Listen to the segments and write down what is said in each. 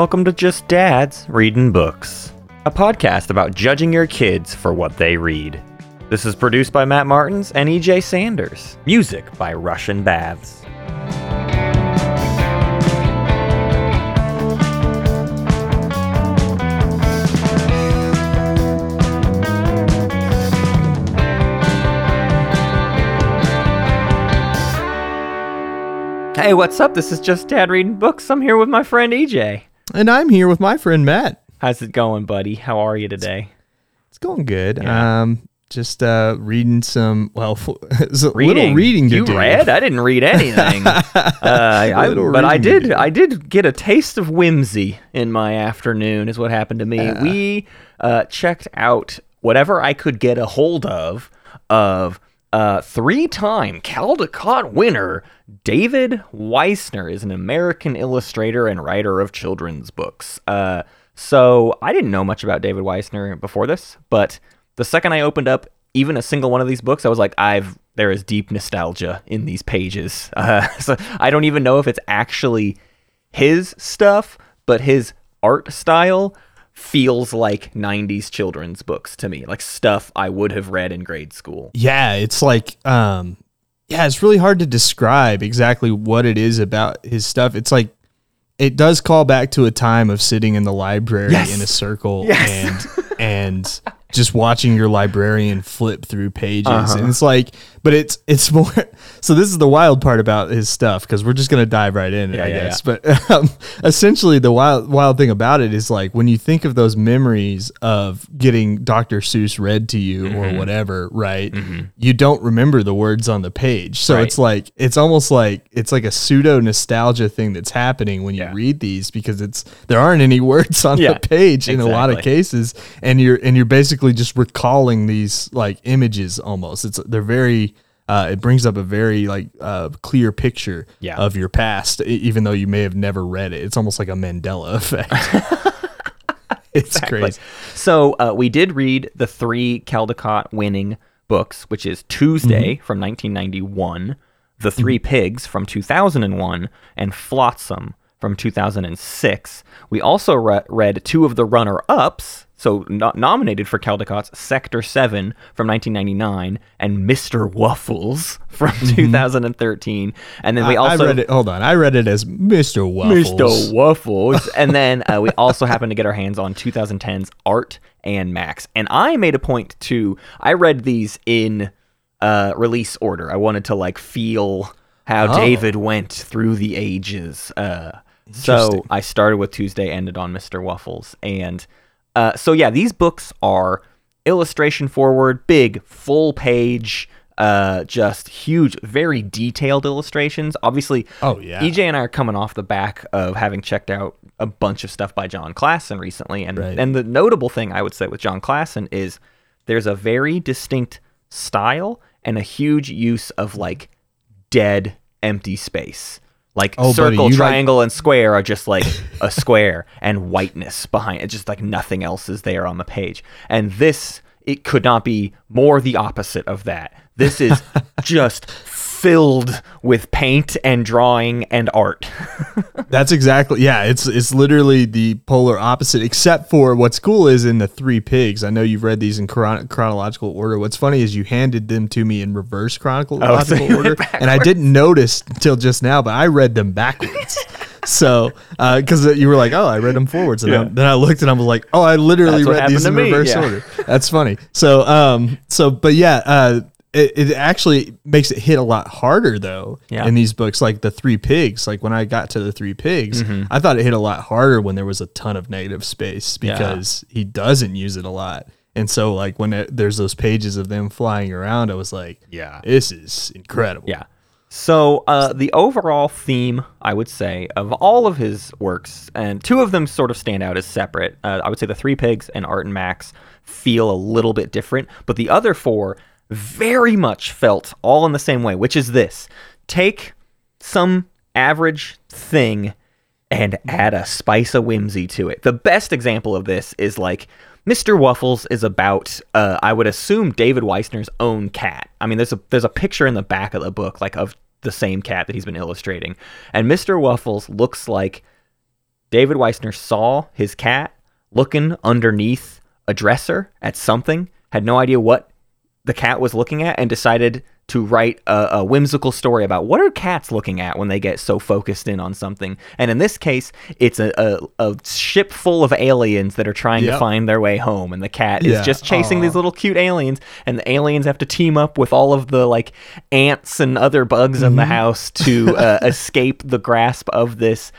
Welcome to Just Dads Reading Books, a podcast about judging your kids for what they read. This is produced by Matt Martins and EJ Sanders. Music by Russian Baths. Hey, what's up? This is Just Dad Reading Books. I'm here with my friend EJ. And I'm here with my friend Matt. How's it going, buddy? How are you today? It's going good. Yeah. Um, just uh, reading some. Well, a Reading. little reading to you do. read? I didn't read anything. uh, I, but I did. I did get a taste of whimsy in my afternoon. Is what happened to me. we uh, checked out whatever I could get a hold of of uh, three-time Caldecott winner David Wiesner is an American illustrator and writer of children's books. Uh, so I didn't know much about David Wiesner before this, but the second I opened up even a single one of these books, I was like, I've there is deep nostalgia in these pages. Uh, so I don't even know if it's actually his stuff, but his art style feels like 90s children's books to me, like stuff I would have read in grade school. Yeah, it's like, um, yeah, it's really hard to describe exactly what it is about his stuff. It's like it does call back to a time of sitting in the library Yes. in a circle Yes. and and just watching your librarian flip through pages. Uh-huh. And it's like, but it's it's more. So this is the wild part about his stuff because we're just gonna dive right in, Yeah, I yeah, guess. But um, essentially, the wild wild thing about it is like when you think of those memories of getting Dr. Seuss read to you Mm-hmm. or whatever, right? You don't remember the words on the page, so Right. it's like it's almost like it's like a pseudo nostalgia thing that's happening when you Yeah. read these because it's there aren't any words on Yeah, the page in a lot of cases, and you're and you're basically just recalling these like images almost. It's they're very. Uh, it brings up a very like uh, clear picture Yeah. of your past, even though you may have never read it. It's almost like a Mandela effect. it's Exactly. crazy. So uh, we did read the three Caldecott winning books, which is Tuesday Mm-hmm. from 1991, The Three Pigs from 2001, and Flotsam from 2006. We also re- read two of the runner-ups, so no- nominated for Caldecott's Sector 7 from 1999 and Mr. Waffles from 2013. And then we Mm-hmm. I- also I read it. Hold on, I read it as Mr. Waffles. Mr. Waffles. and then uh, we also happened to get our hands on 2010's Art and Max. And I made a point to, I read these in uh, release order. I wanted to like feel how Oh. David went through the ages. Uh, so I started with Tuesday, ended on Mr. Waffles. And uh, so, yeah, these books are illustration forward, big, full page. Uh, just huge, very detailed illustrations. Obviously, Oh, yeah. EJ and I are coming off the back of having checked out a bunch of stuff by Jon Klassen recently, and Right. and the notable thing I would say with Jon Klassen is there's a very distinct style and a huge use of like dead empty space. Like Oh, buddy, circle, like- triangle, and square are just like a square, and whiteness behind it, just like nothing else is there on the page. And this, it could not be more the opposite of that. This is just filled with paint and drawing and art. That's exactly yeah. It's it's literally the polar opposite, except for what's cool is in the three pigs. I know you've read these in chron- chronological order. What's funny is you handed them to me in reverse chronological Oh, so order, and I didn't notice until just now, but I read them backwards. so because you were like, oh, I read them forwards, and I- Yeah. then I looked and I was like, oh, I literally read these in me, reverse yeah. order. That's funny. So um so but yeah uh. It, it actually makes it hit a lot harder though Yeah. in these books like the three pigs like when i got to the three pigs Mm-hmm. i thought it hit a lot harder when there was a ton of negative space Yeah. because he doesn't use it a lot and so like when it, there's those pages of them flying around i was like Yeah. this is incredible Yeah. So uh, the overall theme, I would say, of all of his works, and two of them sort of stand out as separate. Uh, I would say the Three Pigs and Art and Max feel a little bit different, but the other four very much felt all in the same way, which is this: take some average thing and add a spice of whimsy to it. The best example of this is like Mr. Waffles is about, uh, I would assume, David Wiesner's own cat. I mean, there's a there's a picture in the back of the book, like of the same cat that he's been illustrating, and Mr. Waffles looks like David Wiesner saw his cat looking underneath a dresser at something, had no idea what the cat was looking at, and decided to write a, a, whimsical story about what are cats looking at when they get so focused in on something. And in this case, it's a, a, a ship full of aliens that are trying Yep. to find their way home, and the cat is Yeah. just chasing Aw. these little cute aliens, and the aliens have to team up with all of the like ants and other bugs in the Mm-hmm. house to uh, escape the grasp of this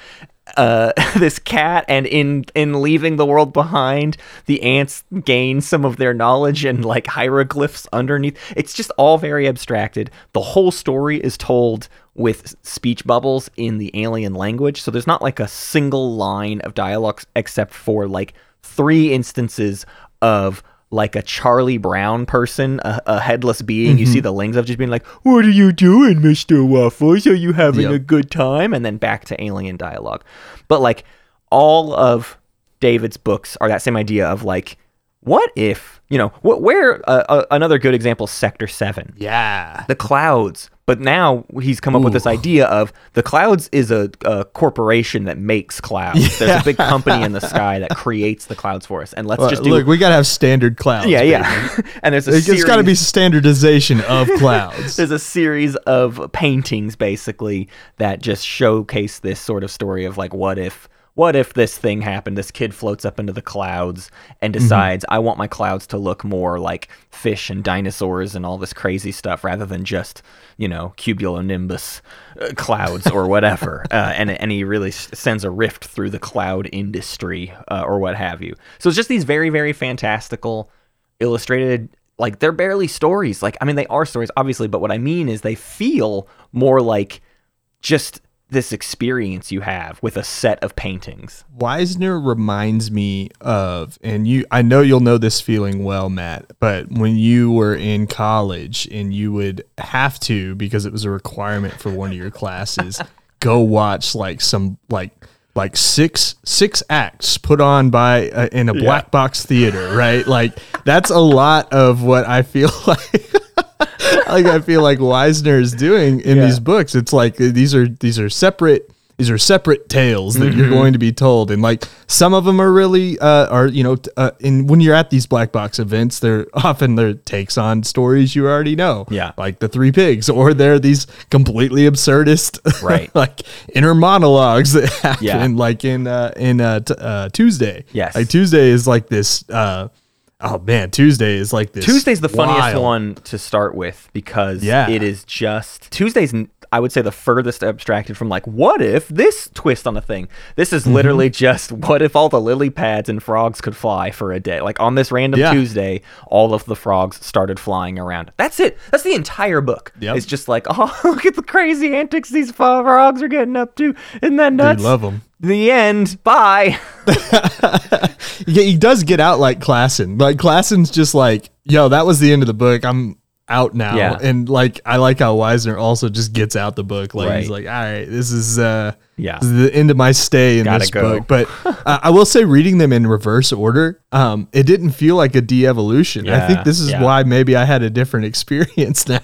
uh, this cat, and in in leaving the world behind, the ants gain some of their knowledge and like hieroglyphs underneath. It's just all very abstracted. The whole story is told with speech bubbles in the alien language, so there's not like a single line of dialogue except for like three instances of like a Charlie Brown person, a, a headless being. You see mm-hmm. the lings of just being like, "What are you doing, Mister Waffles? Are you having Yep. a good time?" And then back to alien dialogue. But like all of David's books are that same idea of like, what if you know wh- where uh, uh, another good example, Sector Seven Yeah. the clouds. But now he's come up with this idea of the clouds is a, a corporation that makes clouds. There's a big company in the sky that creates the clouds for us. And let's just do Look, we gotta have standard clouds. yeah, baby. yeah. and there's a It's series, got to be standardization of clouds. there's a series of paintings basically that just showcase this sort of story of like what if what if this thing happened? This kid floats up into the clouds and Mm-hmm. decides i want my clouds to look more like fish and dinosaurs and all this crazy stuff rather than just you know cumulonimbus uh, clouds or whatever. Uh, and, and he really sends a rift through the cloud industry uh, or what have you. So it's just these very very fantastical illustrated like they're barely stories. Like i mean they are stories obviously but what i mean is they feel more like just this experience you have with a set of paintings. Wiesner reminds me of, and you, I know you'll know this feeling well, Matt, but when you were in college and you would have to, because it was a requirement for one of your classes, go watch like some, like, like six six acts put on by uh, in a black box theater right like that's a lot of what i feel like like I feel like Wiesner is doing in Yeah. these books. It's like these are these are separate these are separate tales that Mm-hmm. you're going to be told, and like some of them are really uh, are you know uh, in when you're at these black box events, they're often their takes on stories you already know, Yeah. like the Three Pigs, or they're these completely absurdist, Right. like inner monologues that happen, Yeah. like in uh, in uh, t- uh, Tuesday, Yes. like Tuesday is like this. Uh, oh man, Tuesday is like this. Tuesday's the funniest wild- one to start with because Yeah. it is just Tuesday's I would say the furthest abstracted from like what if this twist on a thing. This Mm-hmm. is literally just what if all the lily pads and frogs could fly for a day. Like on this random Yeah. Tuesday, all of the frogs started flying around. That's it. That's the entire book. Yep. It's just like, oh, look at the crazy antics these frogs are getting up to. Isn't that nuts? love them. The end. Bye. Yeah, he does get out like Klassen. Like Klassen's just like, yo, that was the end of the book. I'm out now. Yeah. And like I like how Wiesner also just gets out the book. Like he's like, all right, this is uh Yeah. the end of my stay in Gotta this go. book. But uh, I will say reading them in reverse order, um, it didn't feel like a de-evolution. I think this is yeah. why maybe I had a different experience now.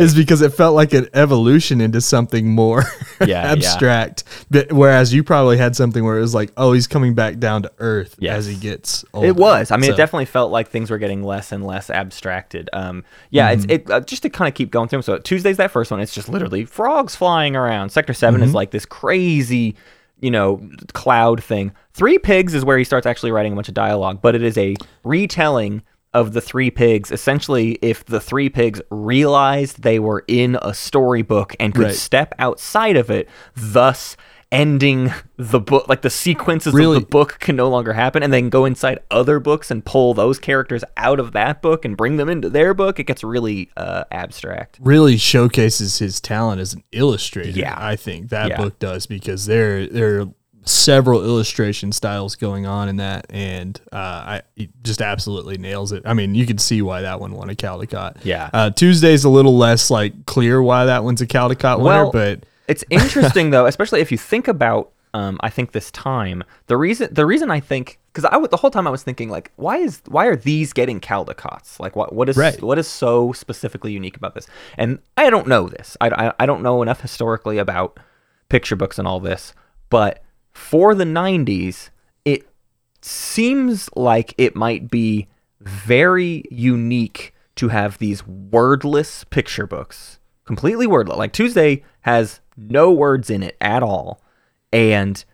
Is because it felt like an evolution into something more Yeah, yeah. abstract. But whereas you probably had something where it was like, oh, he's coming back down to earth Yes. as he gets older. It was. I mean, So- it definitely felt like things were getting less and less abstracted. Um, yeah, it's it uh, just to kind of keep going through. 'em. So Tuesday's that first one. It's just literally frogs flying around. Sector 7 is like this crazy, you know, cloud thing. Three Pigs is where he starts actually writing a bunch of dialogue, but it is a retelling of the Three Pigs. Essentially, if the Three Pigs realized they were in a storybook and could Right. step outside of it, thus ending the book like the sequences Really- of the book can no longer happen and then go inside other books and pull those characters out of that book and bring them into their book it gets really uh, abstract really showcases his talent as an illustrator. Yeah. I think that Yeah. book does because there there are several illustration styles going on in that, and uh, I just absolutely nails it. I mean, you can see why that one won a Caldecott. Yeah. Uh, Tuesday's a little less like clear why that one's a Caldecott winner, Well, but it's interesting though especially if you think about um, I think this time the reason the reason I think because I the whole time I was thinking like why is why are these getting Caldecotts like what what is Right. what is so specifically unique about this and I don't know this I, I, I don't know enough historically about picture books and all this but for the 90s, it seems like it might be very unique to have these wordless picture books, completely wordless. Like Tuesday has no words in it at all. And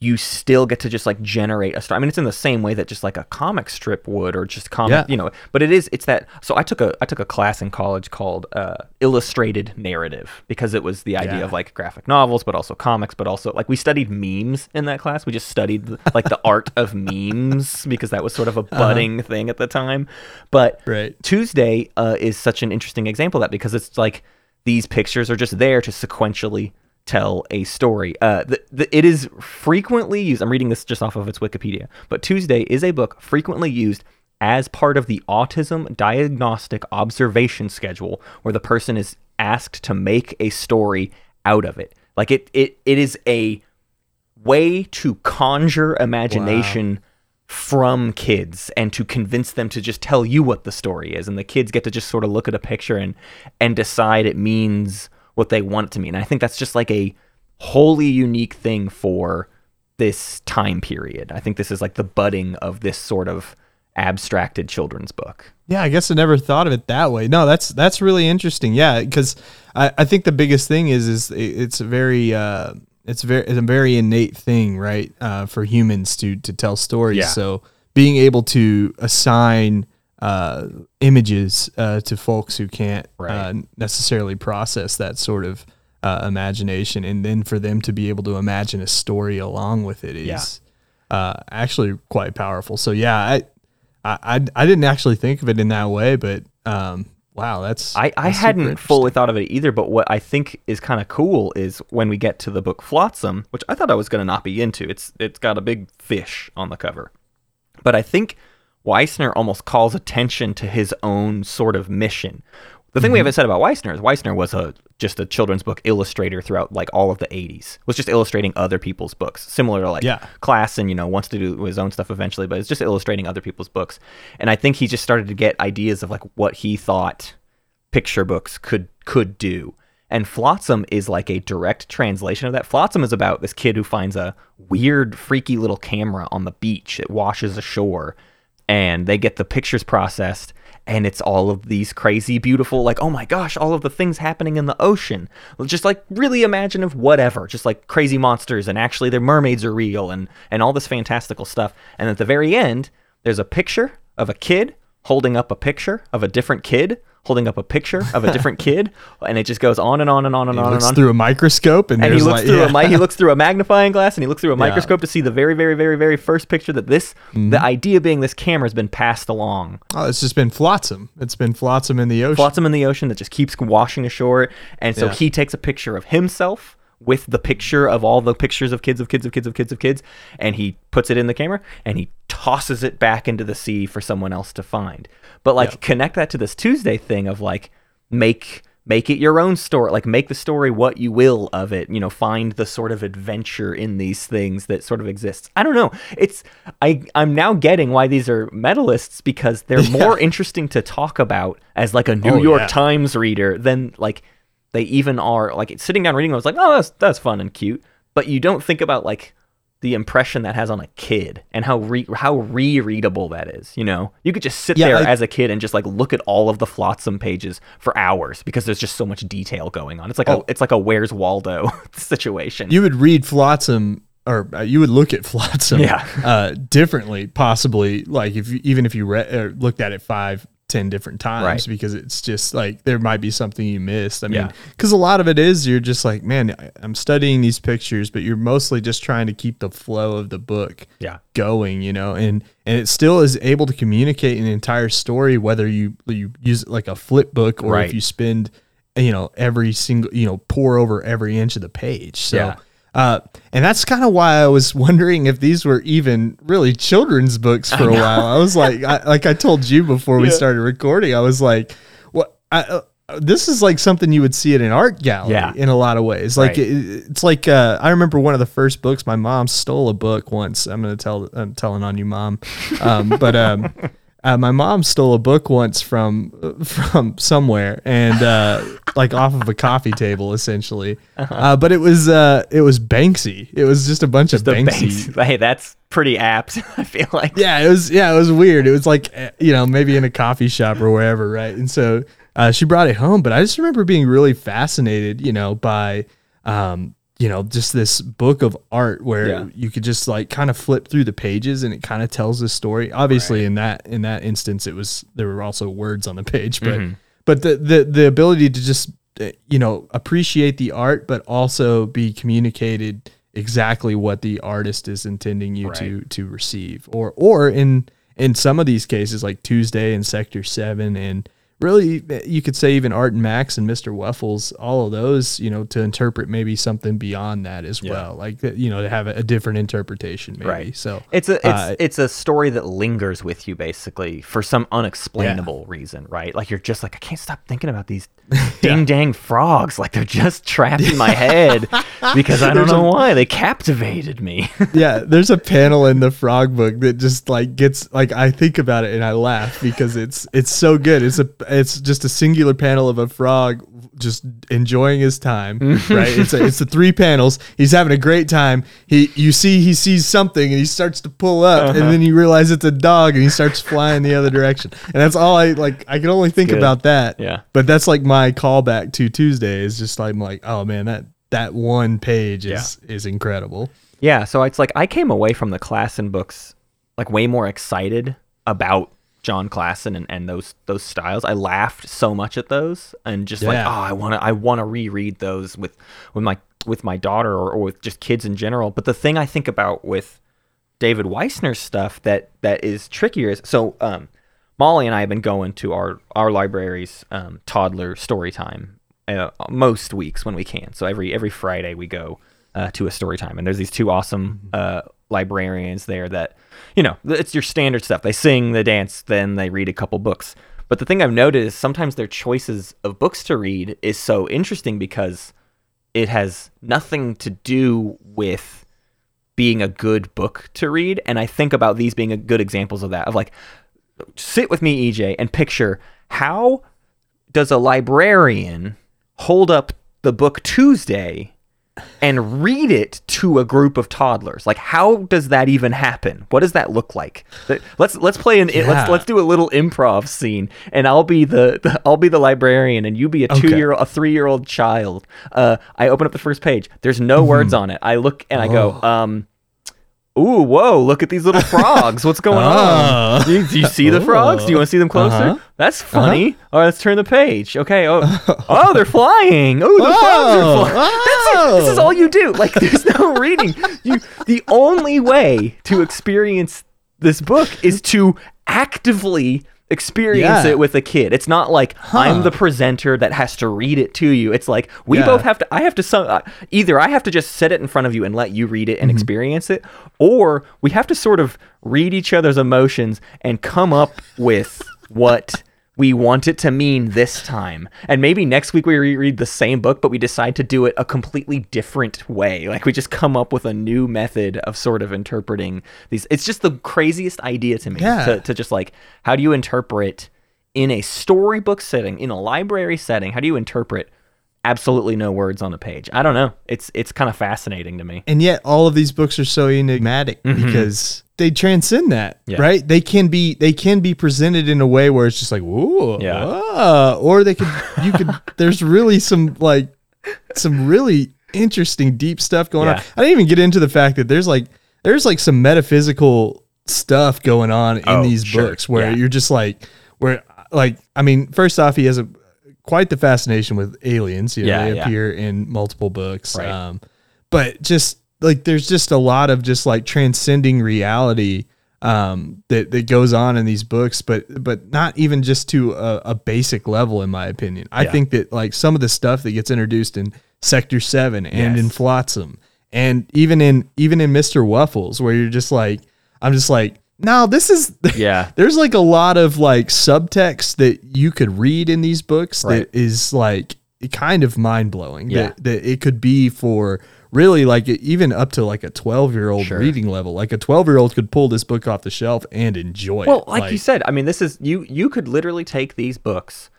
you still get to just like generate a story. I mean, it's in the same way that just like a comic strip would, or just comic, Yeah. you know. But it is, it's that. So I took a I took a class in college called uh, illustrated narrative because it was the idea Yeah. of like graphic novels, but also comics, but also like we studied memes in that class. We just studied like the art of memes because that was sort of a budding thing at the time. But Right. Tuesday uh, is such an interesting example of that because it's like these pictures are just there to sequentially tell a story. Uh, the, the, it is frequently used. I'm reading this just off of its Wikipedia, but Tuesday is a book frequently used as part of the autism diagnostic observation schedule, where the person is asked to make a story out of it. Like it, it, it is a way to conjure imagination from kids and to convince them to just tell you what the story is and the kids get to just sort of look at a picture and and decide it means what they want it to mean. And I think that's just like a wholly unique thing for this time period. I think this is like the budding of this sort of abstracted children's book. Yeah, I guess I never thought of it that way. No, that's that's really interesting. Yeah, because I, I think the biggest thing is is it's a very uh, it's very it's a very innate thing, right, uh, for humans to to tell stories. Yeah. So being able to assign uh, images uh, to folks who can't uh, Right. necessarily process that sort of uh, imagination, and then for them to be able to imagine a story along with it is uh, actually quite powerful. So yeah, I, I I I didn't actually think of it in that way, but um, wow, that's I, I that's hadn't fully thought of it either, but what I think is kind of cool is when we get to the book Flotsam, which I thought I was going to not be into. It's it's got a big fish on the cover, but I think Wiesner almost calls attention to his own sort of mission. The thing we mm-hmm. haven't said about Wiesner is Wiesner was a just a children's book illustrator throughout like all of the 80s. Was just illustrating other people's books, similar to like Yeah. Klassen you know wants to do his own stuff eventually, but it's just illustrating other people's books. And I think he just started to get ideas of like what he thought picture books could could do. And Flotsam is like a direct translation of that. Flotsam is about this kid who finds a weird, freaky little camera on the beach. It washes ashore, and they get the pictures processed, and it's all of these crazy, beautiful, like, oh my gosh, all of the things happening in the ocean. Just like really imaginative, whatever. Just like crazy monsters, and actually their mermaids are real, and and all this fantastical stuff. And at the very end, there's a picture of a kid holding up a picture of a different kid holding up a picture of a different kid and it just goes on and on and on and He on and looks on through a microscope and, and he looks like, through yeah. a mi- he looks through a magnifying glass and he looks through a microscope to see the very very very very first picture that this Mm-hmm. the idea being this camera has been passed along Oh, it's just been flotsam. It's been flotsam in the ocean. flotsam in the ocean that just keeps washing ashore and so Yeah. he takes a picture of himself with the picture of all the pictures of kids of kids of kids of kids of kids and he puts it in the camera and he tosses it back into the sea for someone else to find but like Yeah. connect that to this tuesday thing of like make make it your own story like make the story what you will of it you know find the sort of adventure in these things that sort of exists i don't know it's i i'm now getting why these are medalists because they're more interesting to talk about as like a new Oh, york yeah. times reader than like they even are like sitting down reading I was like oh that's that's fun and cute but you don't think about like the impression that has on a kid and how re- how rereadable that is you know you could just sit Yeah, there I- as a kid and just like look at all of the flotsam pages for hours because there's just so much detail going on it's like Oh. a it's like a where's waldo situation you would read flotsam or uh, you would look at flotsam Yeah. uh, differently possibly like if you, even if you read or looked at it five ten different times Right. because it's just like there might be something you missed i mean Yeah. because a lot of it is you're just like man i'm studying these pictures but you're mostly just trying to keep the flow of the book yeah going you know and and it still is able to communicate an entire story whether you you use it like a flip book or Right. if you spend you know every single you know pour over every inch of the page so Yeah. Uh, and that's kind of why I was wondering if these were even really children's books for a while. I was like, I, like I told you before we Yeah. started recording, I was like, what? I, uh, this is like something you would see at an art gallery Yeah. in a lot of ways. Like Right. it, it's like uh, I remember one of the first books. My mom stole a book once. I'm gonna tell. I'm telling on you, mom. Um, but um, uh, my mom stole a book once from from somewhere and uh, like off of a coffee table essentially. Uh, but it was uh, it was Banksy. It was just a bunch of The Banksy. Hey, that's pretty apt. I feel like. Yeah, it was yeah, it was weird. It was like uh, you know maybe in a coffee shop or wherever, right? And so uh, she brought it home, but I just remember being really fascinated, you know, by um, you know just this book of art where Yeah. you could just like kind of flip through the pages and it kind of tells the story. Obviously, in that in that instance, it was there were also words on the page, but Mm-hmm. but the the the ability to just uh, you know appreciate the art, but also be communicated exactly what the artist is intending you to to receive, or or in in some of these cases like Tuesday and Sector Seven and. Really, you could say even Art and Max and Mr. Waffles, all of those, you know, to interpret maybe something beyond that as well, like you know, to have a, a different interpretation, maybe. Right. So It's a it's uh, it's a story that lingers with you basically for some unexplainable reason, right? Like you're just like I can't stop thinking about these ding dang frogs. Like they're just trapped in my head because I don't There's know a- why they captivated me. yeah, there's a panel in the frog book that just like gets like I think about it and I laugh because it's it's so good. It's a it's just a singular panel of a frog just enjoying his time, right? It's a, it's the three panels. He's having a great time. He you see he sees something and he starts to pull up Uh-huh. and then you realize it's a dog and he starts flying the other direction. And that's all I like I can only think good. about that. Yeah. But that's like my callback to Tuesday is just like I'm like, oh man, that that one page is is incredible. Yeah, so it's like I came away from the class and books like way more excited about Jon Klassen and, and those those styles. I laughed so much at those and just like, oh, I wanna I wanna reread those with with my with my daughter or, or with just kids in general. But the thing I think about with David Wiesner's stuff that that is trickier is so um Molly and I have been going to our our library's um, toddler story time uh, most weeks when we can. So every every Friday we go uh, to a story time, and there's these two awesome uh, librarians there that you know it's your standard stuff. They sing, they dance, then they read a couple books. But the thing I've noticed is sometimes their choices of books to read is so interesting because it has nothing to do with being a good book to read. And I think about these being a good examples of that. Of like, sit with me, EJ, and picture how does a librarian hold up the book Tuesday and read it to a group of toddlers? Like, how does that even happen? What does that look like? Let's let's play an Yeah. let's let's do a little improv scene, and I'll be the, the I'll be the librarian, and you be a Okay. two year a three year old child. Uh, I open up the first page. There's no Mm-hmm. words on it. I look and I go, Oh. um. Ooh, whoa, look at these little frogs. What's going on? Oh. Do you, do you see the frogs? Do you want to see them closer? Uh-huh. That's funny. All right, let's turn the page. Okay. Oh, oh, they're flying. Oh, the frogs Oh. are flying. That's it. This is all you do. Like, there's no reading. You, the only way to experience this book is to actively experience Yeah. it with a kid. It's not like I'm the presenter that has to read it to you. It's like we Yeah. both have to. I have to. Some, uh, either I have to just set it in front of you and let you read it Mm-hmm. and experience it, or we have to sort of read each other's emotions and come up with what we want it to mean this time. And maybe next week we reread the same book, but we decide to do it a completely different way. Like we just come up with a new method of sort of interpreting these. It's just the craziest idea to me Yeah. to, to just like, how do you interpret in a storybook setting, in a library setting, how do you interpret absolutely no words on a page? I don't know. It's it's kind of fascinating to me. and yet all of these books are so enigmatic because they transcend that Mm-hmm. Yeah. right they can be they can be presented in a way where it's just like whoa Yeah. ah," or they could you could there's really some like some really interesting deep stuff going on i didn't even get into the fact that there's like there's like some metaphysical stuff going on in Oh, these sure. books where Yeah. you're just like where like i mean first off he has a quite the fascination with aliens you know Yeah, they yeah. appear in multiple books Right. um but just like there's just a lot of just like transcending reality um that that goes on in these books but but not even just to a, a basic level in my opinion i Yeah. think that like some of the stuff that gets introduced in sector 7 and in flotsam and even in even in mr waffles where you're just like i'm just like no this is Yeah. there's like a lot of like subtext that you could read in these books Right. that is like kind of mind blowing. Yeah. That, that it could be for really like even up to like a 12 year old Sure. reading level. Like a 12 year old could pull this book off the shelf and enjoy it. Well, it. like, you said, I mean, this is you. You could literally take these books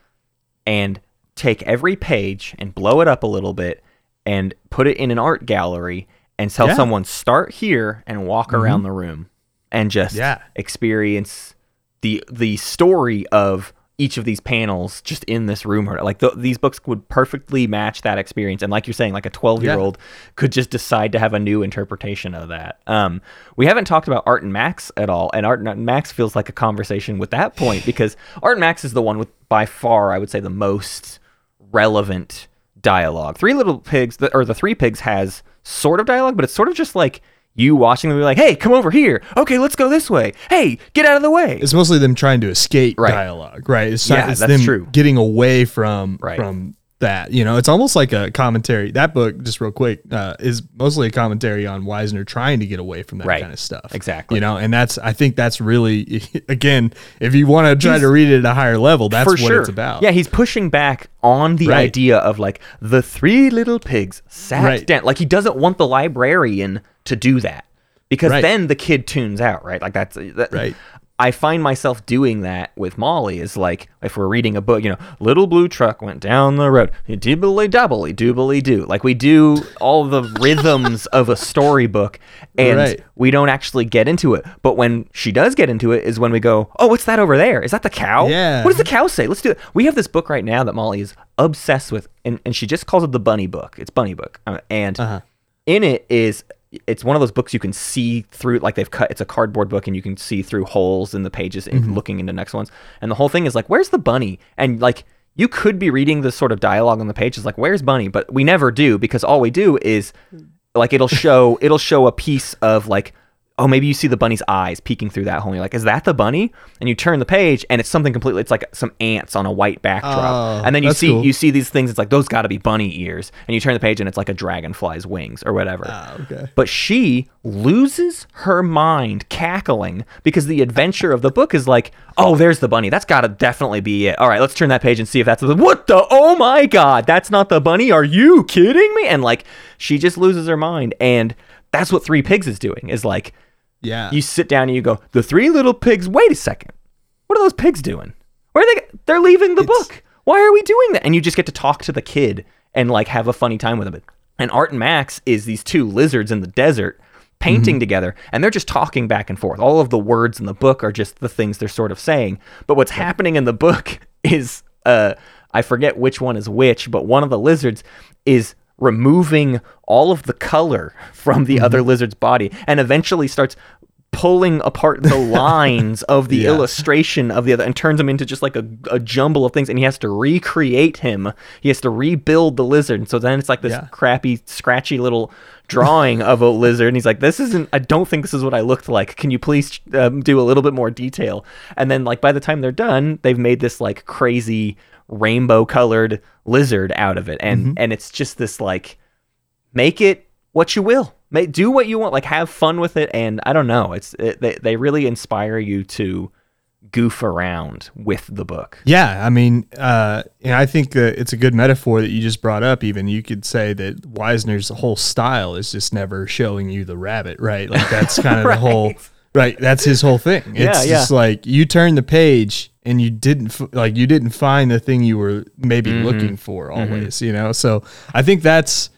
and take every page and blow it up a little bit and put it in an art gallery and tell Yeah. someone start here and walk mm-hmm. around the room and just Yeah. experience the the story of each of these panels just in this room. Or like th- these books would perfectly match that experience. And like you're saying like a 12 year old could just decide to have a new interpretation of that. Um we haven't talked about art and max at all. And art and max feels like a conversation with that point because art and max is the one with by far i would say the most relevant dialogue. Three little pigs the, or the three pigs has sort of dialogue but it's sort of just like you watching them be like hey come over here okay let's go this way hey get out of the way it's mostly them trying to escape Right. dialogue, right? It's, Yeah, not, it's that's them true. getting away from Right. from that. You know, it's almost like a commentary. That book, just real quick, uh, is mostly a commentary on Wiesner trying to get away from that Right. kind of stuff. Exactly. You know, and that's I think that's really again, if you want to try He's- to read it at a higher level, that's what sure. it's about. Yeah, he's pushing back on the Right. idea of like the three little pigs sat Right. down. Like he doesn't want the librarian to do that because Right. then the kid tunes out, right? Like that's that, Right. I find myself doing that with Molly is like if we're reading a book, you know, little blue truck went down the road, dibbly doubly doobly doo. Like we do all the rhythms of a storybook and Right. we don't actually get into it. But when she does get into it is when we go, Oh, what's that over there? Is that the cow? Yeah. What does the cow say? Let's do it. We have this book right now that Molly is obsessed with, and, and she just calls it the Bunny Book. It's Bunny Book, uh, and Uh-huh. in it is it's one of those books you can see through, like they've cut. It's a cardboard book, and you can see through holes in the pages Mm-hmm. and looking into next ones. And the whole thing is like, where's the bunny? And like. You could be reading this sort of dialogue on the page pages, like "Where's Bunny?" But we never do because all we do is, like, it'll show it'll show a piece of like oh, maybe you see the bunny's eyes peeking through that hole. And you're like, is that the bunny? And you turn the page, and it's something completely. It's like some ants on a white backdrop. Oh, and then you see cool. you see these things. It's like those got to be bunny ears. And you turn the page, and it's like a dragonfly's wings or whatever. Ah, okay. But she loses her mind cackling because the adventure of the book is like, oh, there's the bunny. That's got to definitely be it. All right, let's turn that page and see if that's the. What the? Oh my God, that's not the bunny. Are you kidding me? And like, she just loses her mind. And that's what Three Pigs is doing. Is like, Yeah. you sit down and you go, the three little pigs. Wait a second. What are those pigs doing? Where are they? They're leaving the It's- book. Why are we doing that? And you just get to talk to the kid and like have a funny time with him. And Art and Max is these two lizards in the desert painting together and they're just talking back and forth. All of the words in the book are just the things they're sort of saying. But what's happening in the book is uh I forget which one is which, but one of the lizards is removing all of the color from the other lizard's body and eventually starts pulling apart the lines of the Yeah. illustration of the other and turns him into just like a, a jumble of things and he has to recreate him. He has to rebuild the lizard. And so then it's like this Yeah. crappy scratchy little drawing of a lizard and he's like this isn't i don't think this is what i looked like. Can you please um, do a little bit more detail? And then like by the time they're done they've made this like crazy rainbow colored lizard out of it. And and it's just this like make it what you will. Make do what you want like have fun with it. And i don't know it's it, they, they really inspire you to goof around with the book. Yeah, I mean, uh, and I think that it's a good metaphor that you just brought up. Even. You could say that Wiesner's whole style is just never showing you the rabbit, right? Like that's kind of the whole, right? That's his whole thing. It's Yeah, yeah. just like you turn the page and you didn't f- like you didn't find the thing you were maybe Mm-hmm. looking for always, you know. So I think that's.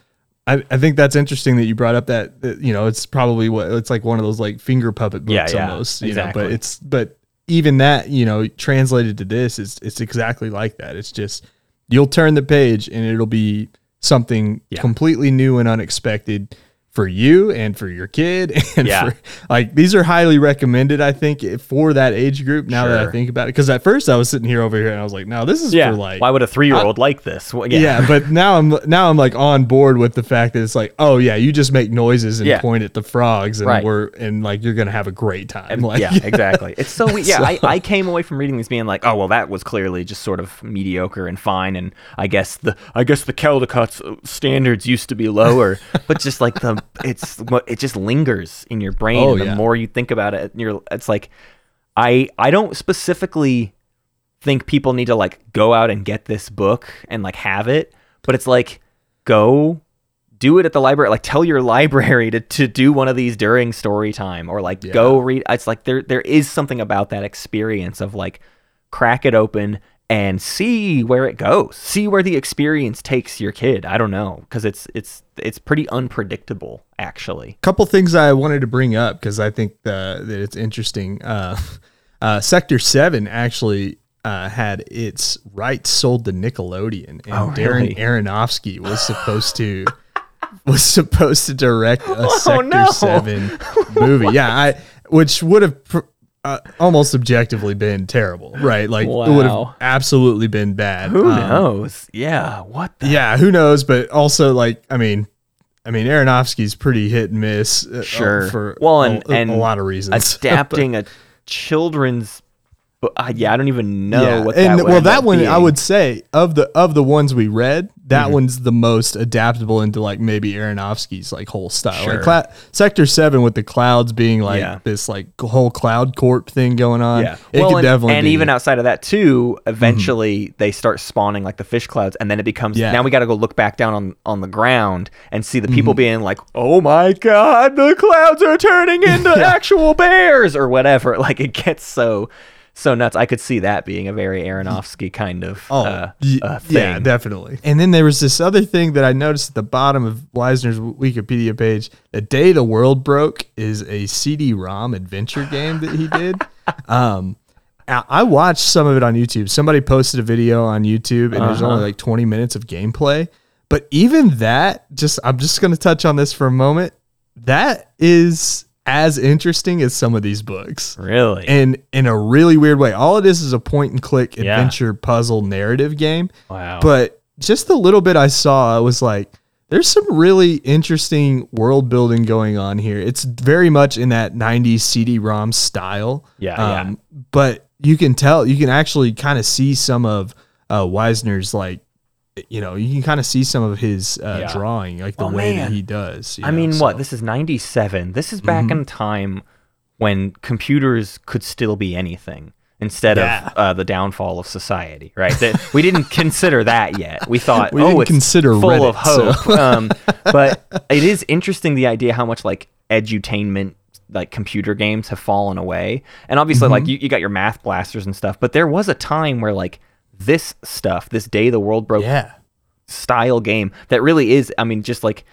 I, I think that's interesting that you brought up that, that you know it's probably what it's like one of those like finger puppet books Yeah, yeah, almost you know exactly. but it's but even that you know translated to this is it's exactly like that it's just you'll turn the page and it'll be something completely new and unexpected for you and for your kid and Yeah. for like these are highly recommended i think eh, for that age group now that i think about it because at first i was sitting here over here and i was like no this is yeah for like why would a three-year-old like this Well, yeah, yeah. but now I'm now I'm like on board with the fact that it's like, oh yeah, you just make noises and Yeah. point at the frogs and Right. we're and like you're gonna have a great time. Like, yeah, exactly. It's so we- yeah. So- I, I came away from reading these being like, oh well, that was clearly just sort of mediocre and fine, and I guess the I guess the Caldecott's standards used to be lower, but just like the it's it just lingers in your brain, Oh, and the yeah. more you think about it, you're it's like I I don't specifically think people need to like go out and get this book and like have it, but it's like go do it at the library. Like tell your library to, to do one of these during story time or like go read. It's like there there is something about that experience of like crack it open and see where it goes. See where the experience takes your kid. I don't know because it's it's it's pretty unpredictable actually. couple things I wanted to bring up because I think uh, that it's interesting. Uh, uh, Sector Seven actually uh, had its rights sold to Nickelodeon, and Oh, Darren? Aronofsky was supposed to was supposed to direct a Sector Oh, no. Seven movie. Yeah, I which would have. Pr- uh, almost objectively been terrible, right? Like it would have absolutely been bad. Who Um, knows? Yeah. What the yeah, who knows? But also, like, I mean, I mean, Aronofsky's pretty hit and miss. uh, Sure. for Well, and- a, and a lot of reasons. adapting a children's book. Uh, yeah, I don't even know yeah, what and that well, that one I would say of the of the ones we read, that Mm-hmm. one's the most adaptable into like maybe Aronofsky's like whole style. Sure. Like Cla- Sector Seven with the clouds being like Yeah. this like whole cloud corp thing going on. Yeah. it well, could and, definitely and be- Mm-hmm. even outside of that too, eventually they start spawning like the fish clouds, and then it becomes Yeah. now we got to go look back down on on the ground and see the Mm-hmm. people being like, "Oh my god, the clouds are turning into actual bears" or whatever. Like it gets so so nuts. I could see that being a very Aronofsky kind of Oh, uh, y- uh, thing. yeah, definitely. And then there was this other thing that I noticed at the bottom of Wiesner's Wikipedia page. The day the world broke is a CD-ROM adventure game that he did. um, I watched some of it on YouTube. Somebody posted a video on YouTube, and there's Uh-huh. only like 20 minutes of gameplay. But even that, just I'm just going to touch on this for a moment. That is as interesting as some of these books Really? and in a really weird way. All it is is a point and click Yeah. adventure puzzle narrative game. wow. But just the little bit I saw, I was like, there's some really interesting world building going on here. It's very much in that 90s CD-ROM style. Yeah, yeah. But you can tell, you can actually kind of see some of uh, Wiesner's like, you know, you can kind of see some of his uh, Yeah. drawing, like the Oh, way man. that he does. I know, mean, so- what? This is 97. This is back Mm-hmm. in a time when computers could still be anything instead Yeah. of uh, the downfall of society, right? That we didn't consider that yet. We thought, We oh, it's consider full of Reddit, hope. um, but it is interesting the idea how much like edutainment like computer games have fallen away. And obviously Mm-hmm. like you, you got your math blasters and stuff, but there was a time where like this stuff, this day the world broke yeah. style game that really is i mean just like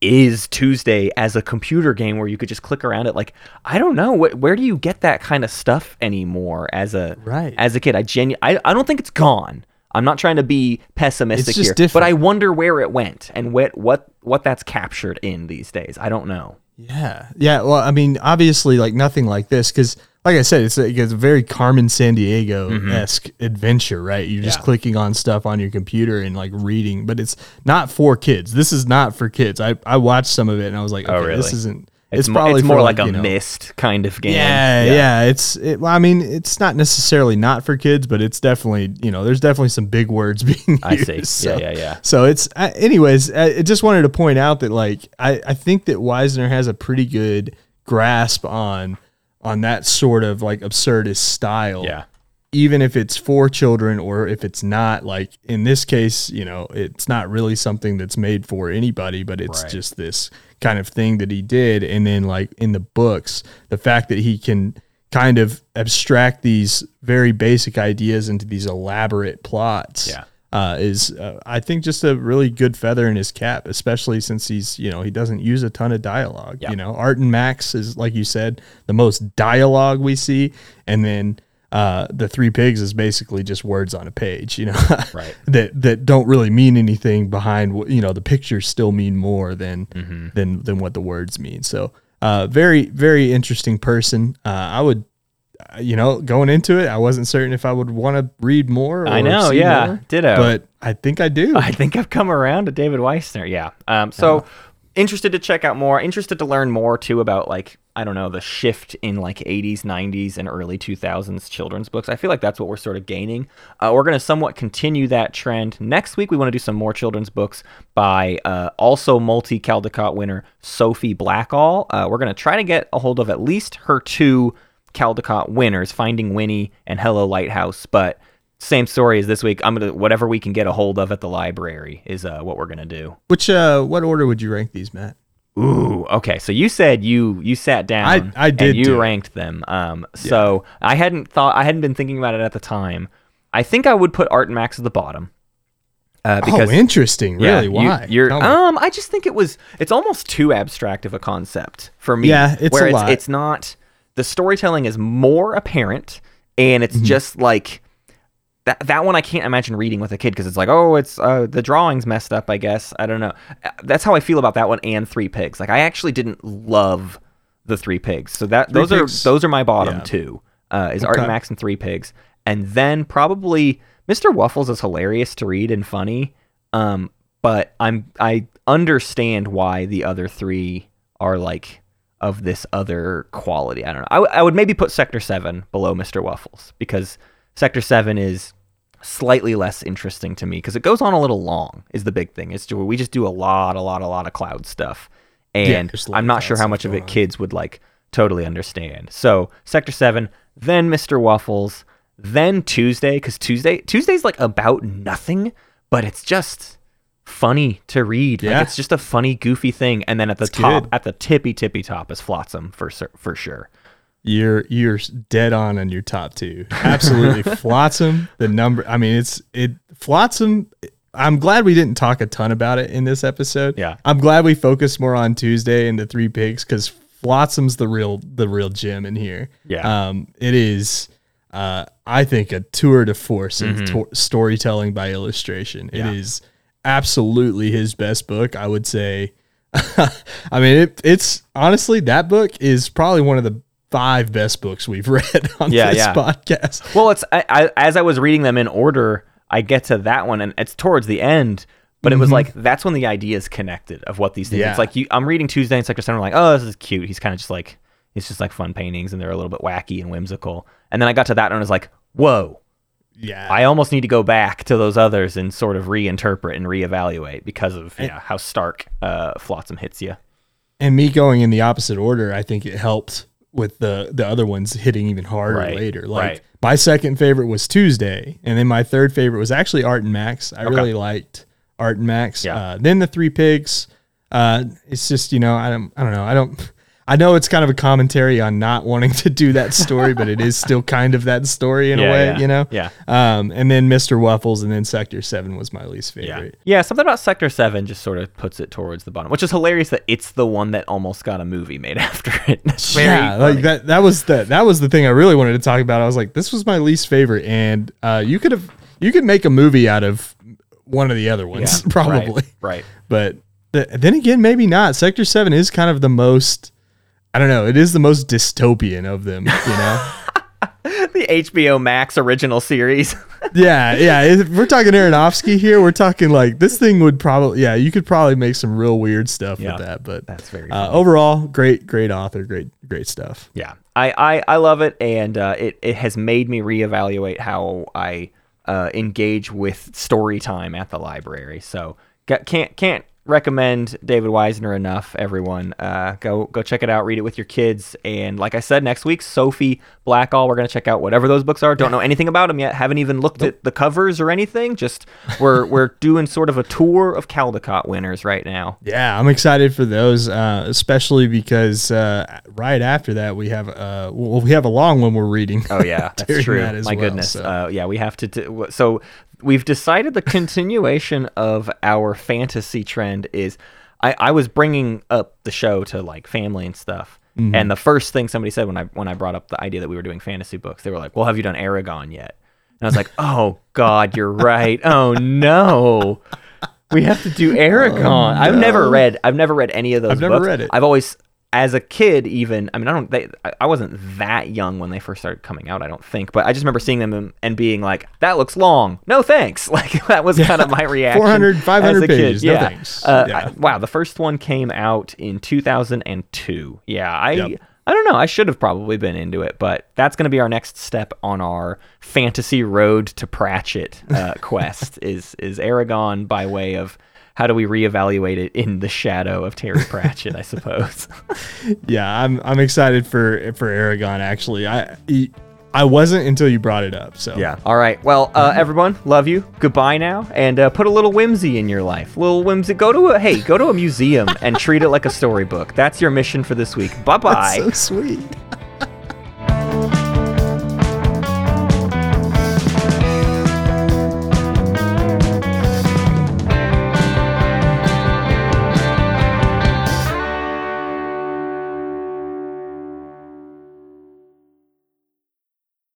is tuesday as a computer game where you could just click around it like i don't know wh- where do you get that kind of stuff anymore as a Right. as a kid i genu- I, I don't think it's gone i'm not trying to be pessimistic here different. but i wonder where it went and what what what that's captured in these days i don't know Yeah, yeah. Well, I mean, obviously, like nothing like this, because, like I said, it's a, it's a very Carmen Sandiego esque adventure, right? You're just Mm-hmm. Yeah. clicking on stuff on your computer and like reading, but it's not for kids. This is not for kids. I I watched some of it and I was like, okay, Oh, really? this isn't. It's, probably it's more for, like, a know- Myst kind of game Yeah, yeah, It's. It, well, I mean, it's not necessarily not for kids, but it's definitely you know, there's definitely some big words being I used. see. so- Yeah, yeah, yeah. so it's, uh, anyways, I I just wanted to point out that like I, I think that Wiesner has a pretty good grasp on on that sort of like absurdist style. yeah Even if it's for children or if it's not, like in this case, you know, it's not really something that's made for anybody, but it's Right. just this kind of thing that he did. And then like in the books, the fact that he can kind of abstract these very basic ideas into these elaborate plots Yeah. uh, is uh, I think just a really good feather in his cap, especially since he's you know he doesn't use a ton of dialogue. Yeah. You know, Art and Max is like you said the most dialogue we see, and then uh, the Three Pigs is basically just words on a page. You know, Right. that that don't really mean anything behind you know the pictures still mean more than Mm-hmm. than than what the words mean. So uh, very very interesting person. Uh, I would. uh, You know, going into it, I wasn't certain if I would want to read more. i know yeah more, ditto but I think I do. I think I've come around to David Wiesner. Yeah. Um, so interested to check out more, interested to learn more too about like, I don't know, the shift in like 80s, 90s, and early 2000s children's books. I feel like that's what we're sort of gaining. Uh, we're going to somewhat continue that trend. Next week, we want to do some more children's books by uh, also multi Caldecott winner Sophie Blackall. Uh, we're going to try to get a hold of at least her two Caldecott winners, Finding Winnie and Hello Lighthouse, but same story as this week. I'm gonna whatever we can get a hold of at the library is uh, what we're gonna do. Which uh, what order would you rank these, Matt? Ooh, okay. So you said you you sat down. I- I did And you ranked them. Um, so I hadn't thought I hadn't been thinking about it at the time. I think I would put Art and Max at the bottom. Uh, because oh, interesting. yeah, Really? Why? You're Tell um. I just think it was. It's almost too abstract of a concept for me. Yeah, it's where a it's, lot. it's not. The storytelling is more apparent, and Mm-hmm. it's just like that. That one I can't imagine reading with a kid because it's like, oh, it's uh, the drawing's messed up. I guess I don't know. Uh, That's how I feel about that one and Three Pigs. Like I actually didn't love the Three Pigs, so that Three those Pigs- are those are my bottom yeah. two. Uh, is Art and Max and Three Pigs, and then probably Mr. Wuffles is hilarious to read and funny. Um, but I'm I understand why the other three are like of this other quality. I don't know. I, w- I would maybe put Sector Seven below Mr. Wuffles because Sector Seven is slightly less interesting to me because it goes on a little long. Is the big thing. It's we just do a lot, a lot, a lot of cloud stuff, and lot I'm not sure how much of it on. kids would like totally understand. So Sector Seven, then Mr. Wuffles, then Tuesday because Tuesday Tuesday's like about nothing, but it's just funny to read. Yeah. Like it's just a funny, goofy thing. And then at the It's top, good. at the tippy tippy top is Flotsam for for sure. You're you're dead on on your top two. Absolutely, Flotsam. The number. I mean, it's it. Flotsam. I'm glad we didn't talk a ton about it in this episode. Yeah. I'm glad we focused more on Tuesday and the three pigs because Flotsam's the real the real gem in here. Yeah. Um, it is. Uh, I think a tour de force of Mm-hmm. to- storytelling by illustration. It is absolutely his best book. I would say. I mean, it, it's honestly that book is probably one of the five best books we've read on Yeah, this yeah. podcast. Well, it's I, I, as I was reading them in order, I get to that one, and it's towards the end. But it was like that's when the ideas connected of what these things. Mm-hmm. Yeah. It's like you, I'm reading Tuesday and Sector I'm like, oh, this is cute. He's kind of just like it's just like fun paintings, and they're a little bit wacky and whimsical. And then I got to that, and I was like, whoa, Yeah, I almost need to go back to those others and sort of reinterpret and reevaluate because of yeah, how stark uh, Flotsam hits you. and me going in the opposite order, I think it helped with the the other ones hitting even harder Right, later. Like right. my second favorite was Tuesday, and then my third favorite was actually Art and Max. I Okay. really liked Art and Max. Yeah. Uh, then the Three Pigs. Uh, it's just you know I don't I don't know I don't. I know it's kind of a commentary on not wanting to do that story, but it is still kind of that story in Yeah, a way, yeah, you know. yeah. Um, and then Mr. Wuffles, and then Sector Seven was my least favorite. Yeah, yeah, something about Sector 7 just sort of puts it towards the bottom, which is hilarious that it's the one that almost got a movie made after it. Yeah, funny. like that. That was the that was the thing I really wanted to talk about. I was like, this was my least favorite, and uh, you could have you could make a movie out of one of the other ones, probably. Right. right. But the, then again, maybe not. Sector Seven is kind of the most. I don't know. It is the most dystopian of them. You know. The HBO Max original series. yeah, yeah. If we're talking Aronofsky here, we're talking like this thing would probably. Yeah, you could probably make some real weird stuff Yeah, with that. But that's very uh, overall, great, great author, great, great stuff. Yeah, I, I, I love it, and uh, it it has made me reevaluate how I uh, engage with story time at the library. So can't can't recommend David Wiesner enough. Everyone, uh, go go check it out, read it with your kids, and like I said, next week Sophie Blackall, we're gonna check out whatever those books are. Don't know anything about them yet. Haven't even looked at the covers or anything. Just we're we're doing sort of a tour of Caldecott winners right now. Yeah, I'm excited for those, uh, especially because uh, right after that we have uh, well, we have a long one we're reading. Oh yeah, that's true. that My well, goodness. so. Uh, yeah, we have to. Do, so we've decided the continuation of our fantasy trend is. I, I was bringing up the show to like family and stuff, Mm-hmm. and the first thing somebody said when I when I brought up the idea that we were doing fantasy books, they were like, "Well, have you done Eragon yet?" And I was like, "Oh God, you're right. Oh no." We have to do Eragon. I've never read. I've never read any of those. Oh, I've never books. read it. I've always, as a kid, even. I mean, I don't. They, I- wasn't that young when they first started coming out. I don't think, but I just remember seeing them and, being like, "That looks long. No thanks." Like that was kind of my reaction. 400, 500 as kid. pages. No Yeah. thanks. Uh, Yeah. I- wow, the first one came out in 2002. Yeah, I. Yep. I don't know. I should have probably been into it, but that's going to be our next step on our fantasy road to Pratchett uh, quest. is is Eragon by way of how do we reevaluate it in the shadow of Terry Pratchett? I suppose. yeah, I'm I'm excited for for Eragon. Actually, I I wasn't until you brought it up. So Yeah. All right. Well, uh, everyone, love you. Goodbye now, and uh, put a little whimsy in your life. Little whimsy. Go to a hey, go to a museum and treat it like a storybook. That's your mission for this week. Bye bye. so sweet.